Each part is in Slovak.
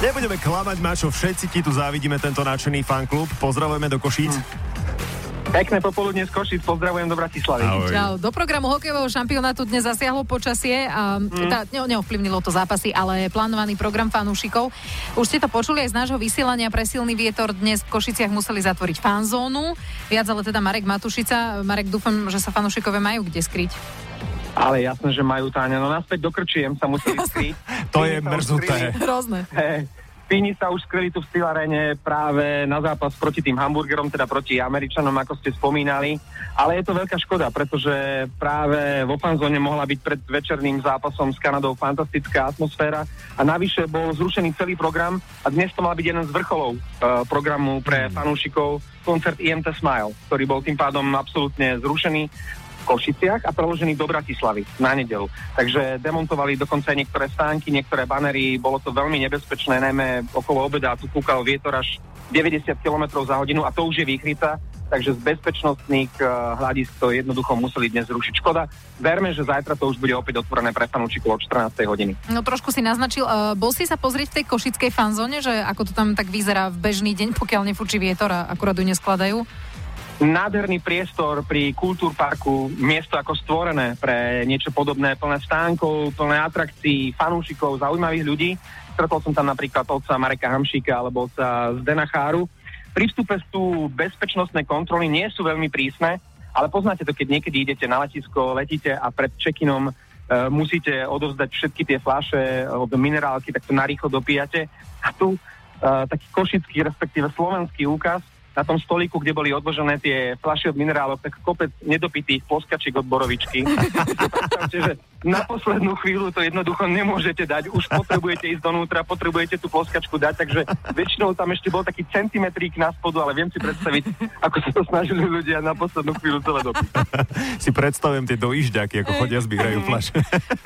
Nebudeme klamať, Mačo, všetci ti tu závidíme tento nadšený fanklub. Pozdravujeme do Košíc. Hm. Pekné popoludne z Košic, pozdravujem do Bratislavy. Ahoj. Čau. Do programu hokejového šampionátu dnes zasiahlo počasie a mm. tá, ne, neovplyvnilo to zápasy, ale plánovaný program fanúšikov. Už ste to počuli aj z nášho vysielania pre silný vietor. Dnes v Košiciach museli zatvoriť fanzónu. Viac ale teda Marek Matušica. Marek, dúfam, že sa fanúšikové majú kde skryť. Ale jasné, že majú Táňa. No naspäť do Krčiem sa museli skryť. To je mrzuté. Hrozné. Hey. Fíni sa už skryli tu v Stilarene práve na zápas proti tým hamburgerom, teda proti Američanom, ako ste spomínali. Ale je to veľká škoda, pretože práve vo fanzóne mohla byť pred večerným zápasom s Kanadou fantastická atmosféra a navyše bol zrušený celý program a dnes to mal byť jeden z vrcholov uh, programu pre mm. fanúšikov koncert IMT Smile, ktorý bol tým pádom absolútne zrušený. Košiciach a preložený do Bratislavy na nedelu. Takže demontovali dokonca aj niektoré stánky, niektoré banery, bolo to veľmi nebezpečné, najmä okolo obeda, tu kúkal vietor až 90 km za hodinu a to už je výchrica, takže z bezpečnostných uh, hľadisk to jednoducho museli dnes zrušiť. Škoda, verme, že zajtra to už bude opäť otvorené pre fanúčikov od 14. hodiny. No trošku si naznačil, uh, bol si sa pozrieť v tej košickej fanzóne, že ako to tam tak vyzerá v bežný deň, pokiaľ nefúči vietor a akurát ju neskladajú? Nádherný priestor pri Kultúrparku, miesto ako stvorené pre niečo podobné, plné stánkov, plné atrakcií, fanúšikov, zaujímavých ľudí. Stretol som tam napríklad otca Mareka Hamšíka alebo otca Zdena Cháru. Pri vstupe sú bezpečnostné kontroly, nie sú veľmi prísne, ale poznáte to, keď niekedy idete na letisko, letíte a pred check-inom e, musíte odovzdať všetky tie flaše od minerálky, tak to narýchlo dopíjate. A tu e, taký košický, respektíve slovenský úkaz, na tom stolíku, kde boli odložené tie fľaše od minerálov, tak kopec nedopitých ploskačiek od borovičky. Predstavte, že na poslednú chvíľu to jednoducho nemôžete dať, už potrebujete ísť donútra, potrebujete tú ploskačku dať, takže väčšinou tam ešte bol taký centimetrík na spodu, ale viem si predstaviť, ako sa to snažili ľudia na poslednú chvíľu celé dopiť. si predstavujem tie dojížďaky, ako chodia, zbierajú fľaše.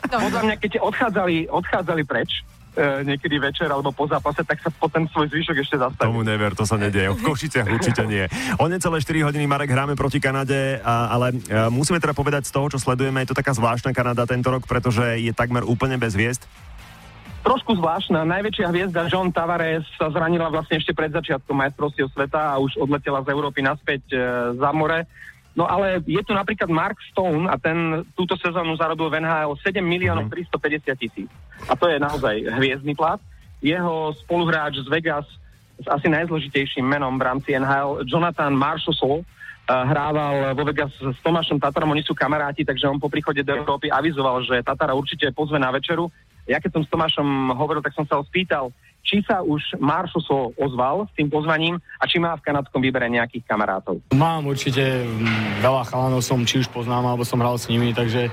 No. Podľa mňa, keď odchádzali, odchádzali preč, niekedy večer alebo po zápase, tak sa potom svoj zvyšok ešte zastaví. Tomu never, to sa nedieje. V Košiciach určite nie. O necelé 4 hodiny, Marek, hráme proti Kanade, a, ale a, e, musíme teda povedať z toho, čo sledujeme, je to taká zvláštna Kanada tento rok, pretože je takmer úplne bez hviezd. Trošku zvláštna. Najväčšia hviezda John Tavares sa zranila vlastne ešte pred začiatkom majstrovstiev sveta a už odletela z Európy naspäť e, za more. No ale je tu napríklad Mark Stone a ten túto sezónu zarobil v NHL 7 miliónov 350 mhm. tisíc. A to je naozaj hviezdny plat. Jeho spoluhráč z Vegas s asi najzložitejším menom v rámci NHL, Jonathan Marshall, uh, hrával vo Vegas s Tomášom Tatarom, oni sú kamaráti, takže on po príchode do Európy avizoval, že Tatara určite pozve na večeru. Ja keď som s Tomášom hovoril, tak som sa ho spýtal, či sa už Maršuso ozval s tým pozvaním a či má v kanadskom výbere nejakých kamarátov. Mám určite mm, veľa chalanov som či už poznám, alebo som hral s nimi, takže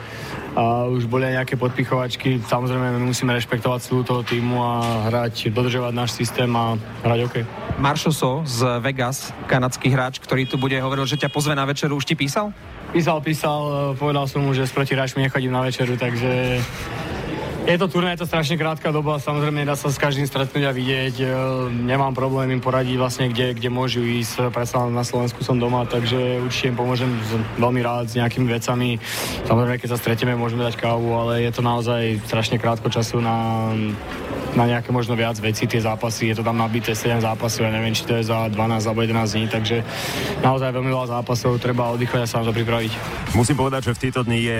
a už boli aj nejaké podpichovačky. Samozrejme, my musíme rešpektovať celú toho týmu a hrať, dodržovať náš systém a hrať OK. Maršoso z Vegas, kanadský hráč, ktorý tu bude, hovoril, že ťa pozve na večeru, už ti písal? Písal, písal, povedal som mu, že s protihráčmi nechodím na večeru, takže je to turné, je to strašne krátka doba, samozrejme dá sa s každým stretnúť a vidieť. E, nemám problém im poradiť vlastne, kde, kde môžu ísť. Predsa na Slovensku som doma, takže určite im pomôžem veľmi rád s nejakými vecami. Samozrejme, keď sa stretieme, môžeme dať kávu, ale je to naozaj strašne krátko času na, na nejaké možno viac veci, tie zápasy. Je to tam nabité 7 zápasov, ja neviem, či to je za 12 alebo 11 dní, takže naozaj veľmi veľa zápasov, treba oddychovať a sa na to pripraviť. Musím povedať, že v tieto dni je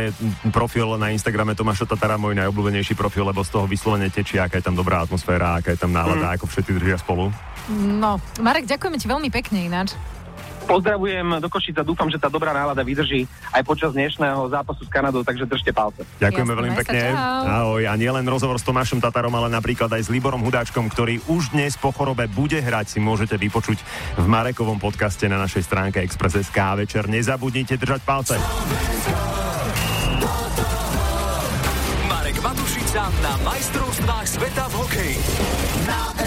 profil na Instagrame Tomáša Tatara môj najobľúbenejší profil, lebo z toho vyslovene tečí, aká je tam dobrá atmosféra, aká je tam nálada, mm. ako všetci držia spolu. No, Marek, ďakujeme ti veľmi pekne ináč. Pozdravujem do Košica, dúfam, že tá dobrá nálada vydrží aj počas dnešného zápasu s Kanadou, takže držte palce. Ďakujeme veľmi pekne. Ahoj. A nielen rozhovor s Tomášom Tatarom, ale napríklad aj s Liborom Hudáčkom, ktorý už dnes po chorobe bude hrať, si môžete vypočuť v Marekovom podcaste na našej stránke Express.sk. Večer nezabudnite držať palce. na majstrovstvách sveta v hokeji. Na